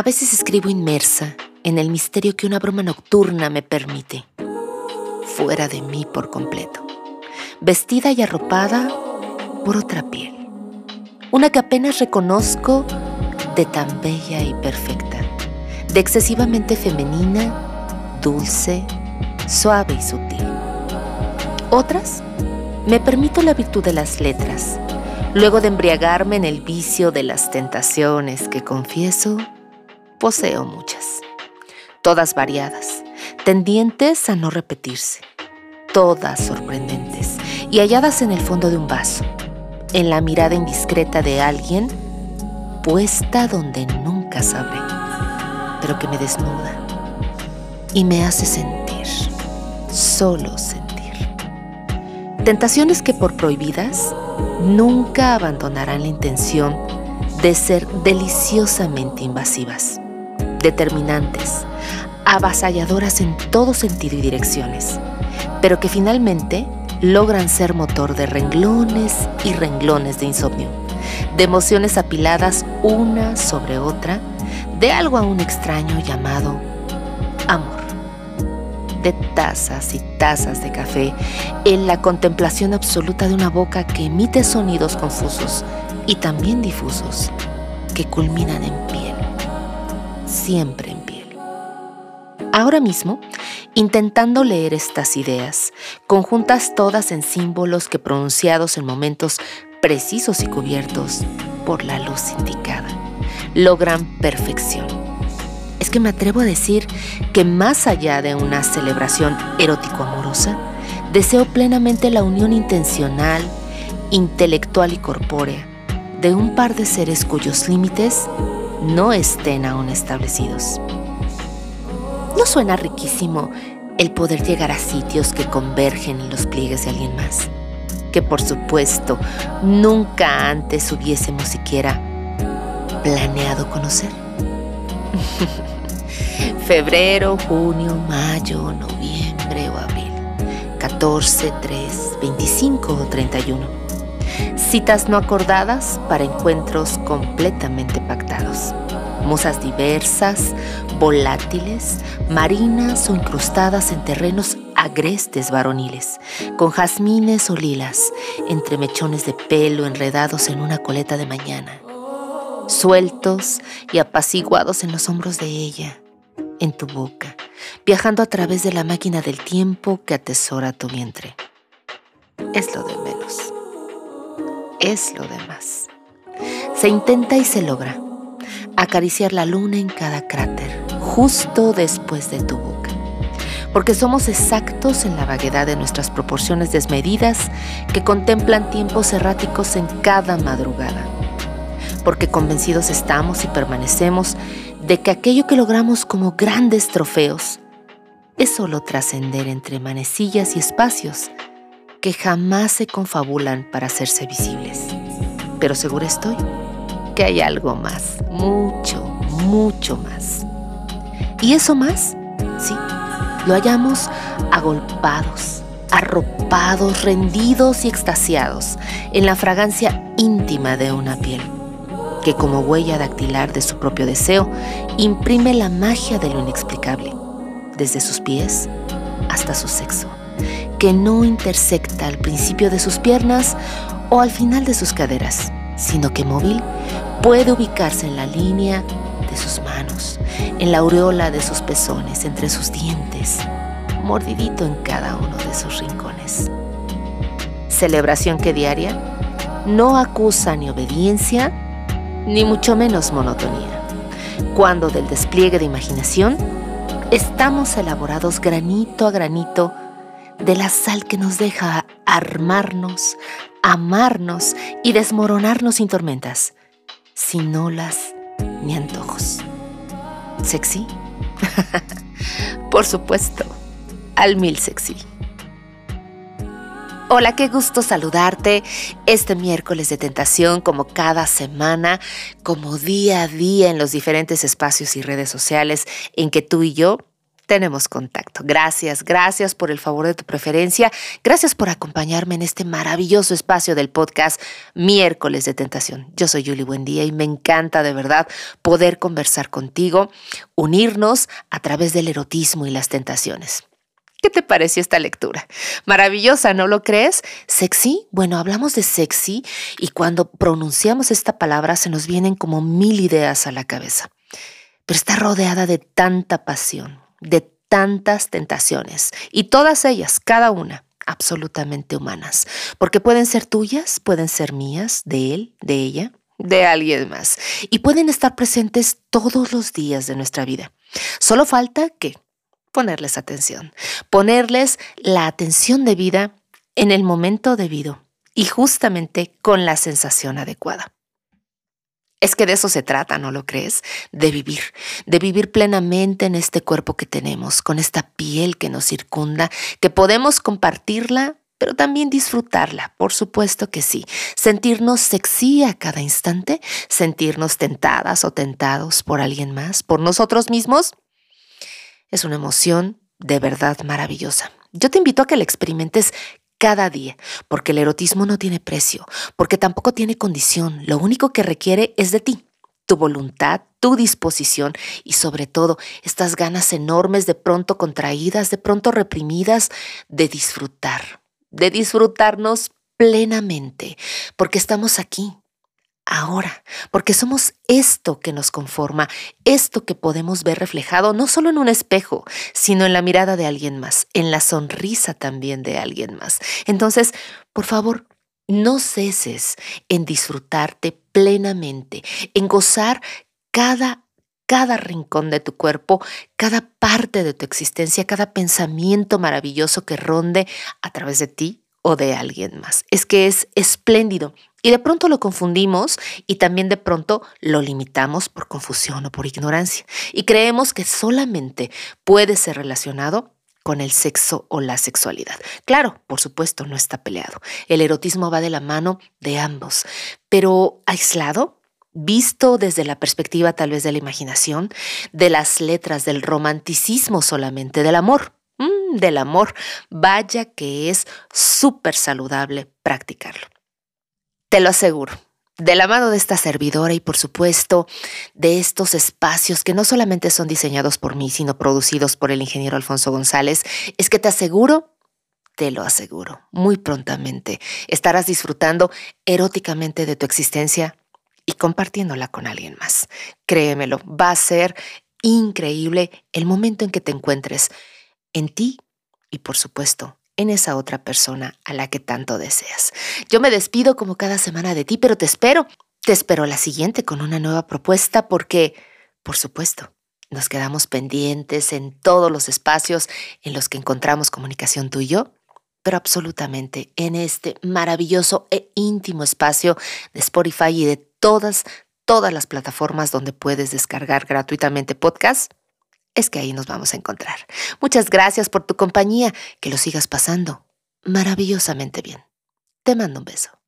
A veces escribo inmersa en el misterio que una broma nocturna me permite, fuera de mí por completo, vestida y arropada por otra piel, una que apenas reconozco de tan bella y perfecta, de excesivamente femenina, dulce, suave y sutil. Otras, me permito la virtud de las letras, luego de embriagarme en el vicio de las tentaciones que confieso, poseo muchas, todas variadas, tendientes a no repetirse, todas sorprendentes y halladas en el fondo de un vaso, en la mirada indiscreta de alguien puesta donde nunca sabré, pero que me desnuda y me hace sentir, solo sentir. Tentaciones que por prohibidas nunca abandonarán la intención de ser deliciosamente invasivas, determinantes, avasalladoras en todo sentido y direcciones, pero que finalmente logran ser motor de renglones y renglones de insomnio, de emociones apiladas una sobre otra, de algo aún extraño llamado amor de tazas y tazas de café en la contemplación absoluta de una boca que emite sonidos confusos y también difusos que culminan en piel, siempre en piel. Ahora mismo, intentando leer estas ideas, conjuntas todas en símbolos que pronunciados en momentos precisos y cubiertos por la luz indicada, logran perfección es que me atrevo a decir que más allá de una celebración erótico-amorosa, deseo plenamente la unión intencional, intelectual y corpórea de un par de seres cuyos límites no estén aún establecidos. ¿No suena riquísimo el poder llegar a sitios que convergen en los pliegues de alguien más? Que por supuesto nunca antes hubiésemos siquiera planeado conocer. Febrero, junio, mayo, noviembre o abril. 14, 3, 25 o 31. Citas no acordadas para encuentros completamente pactados. Musas diversas, volátiles, marinas o incrustadas en terrenos agrestes varoniles, con jazmines o lilas, entre mechones de pelo enredados en una coleta de mañana sueltos y apaciguados en los hombros de ella, en tu boca, viajando a través de la máquina del tiempo que atesora tu vientre. Es lo de menos. Es lo de más. Se intenta y se logra. Acariciar la luna en cada cráter, justo después de tu boca. Porque somos exactos en la vaguedad de nuestras proporciones desmedidas que contemplan tiempos erráticos en cada madrugada porque convencidos estamos y permanecemos de que aquello que logramos como grandes trofeos es solo trascender entre manecillas y espacios que jamás se confabulan para hacerse visibles. Pero seguro estoy que hay algo más, mucho, mucho más. Y eso más, sí, lo hallamos agolpados, arropados, rendidos y extasiados en la fragancia íntima de una piel que como huella dactilar de su propio deseo imprime la magia de lo inexplicable, desde sus pies hasta su sexo, que no intersecta al principio de sus piernas o al final de sus caderas, sino que móvil puede ubicarse en la línea de sus manos, en la aureola de sus pezones, entre sus dientes, mordidito en cada uno de sus rincones. Celebración que diaria no acusa ni obediencia ni mucho menos monotonía. Cuando del despliegue de imaginación estamos elaborados granito a granito de la sal que nos deja armarnos, amarnos y desmoronarnos sin tormentas, sin olas ni antojos. ¿Sexy? Por supuesto, al mil sexy. Hola, qué gusto saludarte este miércoles de tentación, como cada semana, como día a día en los diferentes espacios y redes sociales en que tú y yo tenemos contacto. Gracias, gracias por el favor de tu preferencia. Gracias por acompañarme en este maravilloso espacio del podcast Miércoles de Tentación. Yo soy Julie Buendía y me encanta de verdad poder conversar contigo, unirnos a través del erotismo y las tentaciones. ¿Qué te pareció esta lectura? Maravillosa, ¿no lo crees? ¿Sexy? Bueno, hablamos de sexy y cuando pronunciamos esta palabra se nos vienen como mil ideas a la cabeza. Pero está rodeada de tanta pasión, de tantas tentaciones y todas ellas, cada una, absolutamente humanas, porque pueden ser tuyas, pueden ser mías, de él, de ella, de alguien más, y pueden estar presentes todos los días de nuestra vida. Solo falta que ponerles atención, ponerles la atención debida en el momento debido y justamente con la sensación adecuada. Es que de eso se trata, ¿no lo crees? De vivir, de vivir plenamente en este cuerpo que tenemos, con esta piel que nos circunda, que podemos compartirla, pero también disfrutarla, por supuesto que sí. Sentirnos sexy a cada instante, sentirnos tentadas o tentados por alguien más, por nosotros mismos, es una emoción de verdad maravillosa. Yo te invito a que la experimentes cada día, porque el erotismo no tiene precio, porque tampoco tiene condición, lo único que requiere es de ti, tu voluntad, tu disposición y sobre todo estas ganas enormes de pronto contraídas, de pronto reprimidas, de disfrutar, de disfrutarnos plenamente, porque estamos aquí, ahora, porque somos esto que nos conforma, esto que podemos ver reflejado no solo en un espejo, sino en la mirada de alguien más, en la sonrisa también de alguien más. Entonces, por favor, no ceses en disfrutarte plenamente, en gozar cada cada rincón de tu cuerpo, cada parte de tu existencia, cada pensamiento maravilloso que ronde a través de ti o de alguien más. Es que es espléndido y de pronto lo confundimos y también de pronto lo limitamos por confusión o por ignorancia. Y creemos que solamente puede ser relacionado con el sexo o la sexualidad. Claro, por supuesto, no está peleado. El erotismo va de la mano de ambos, pero aislado, visto desde la perspectiva tal vez de la imaginación, de las letras, del romanticismo solamente, del amor. Mm, del amor, vaya que es súper saludable practicarlo. Te lo aseguro. De la mano de esta servidora y por supuesto de estos espacios que no solamente son diseñados por mí, sino producidos por el ingeniero Alfonso González, es que te aseguro, te lo aseguro, muy prontamente estarás disfrutando eróticamente de tu existencia y compartiéndola con alguien más. Créemelo, va a ser increíble el momento en que te encuentres en ti y por supuesto en esa otra persona a la que tanto deseas. Yo me despido como cada semana de ti, pero te espero. Te espero la siguiente con una nueva propuesta porque, por supuesto, nos quedamos pendientes en todos los espacios en los que encontramos comunicación tú y yo, pero absolutamente en este maravilloso e íntimo espacio de Spotify y de todas, todas las plataformas donde puedes descargar gratuitamente podcast es que ahí nos vamos a encontrar. Muchas gracias por tu compañía, que lo sigas pasando maravillosamente bien. Te mando un beso.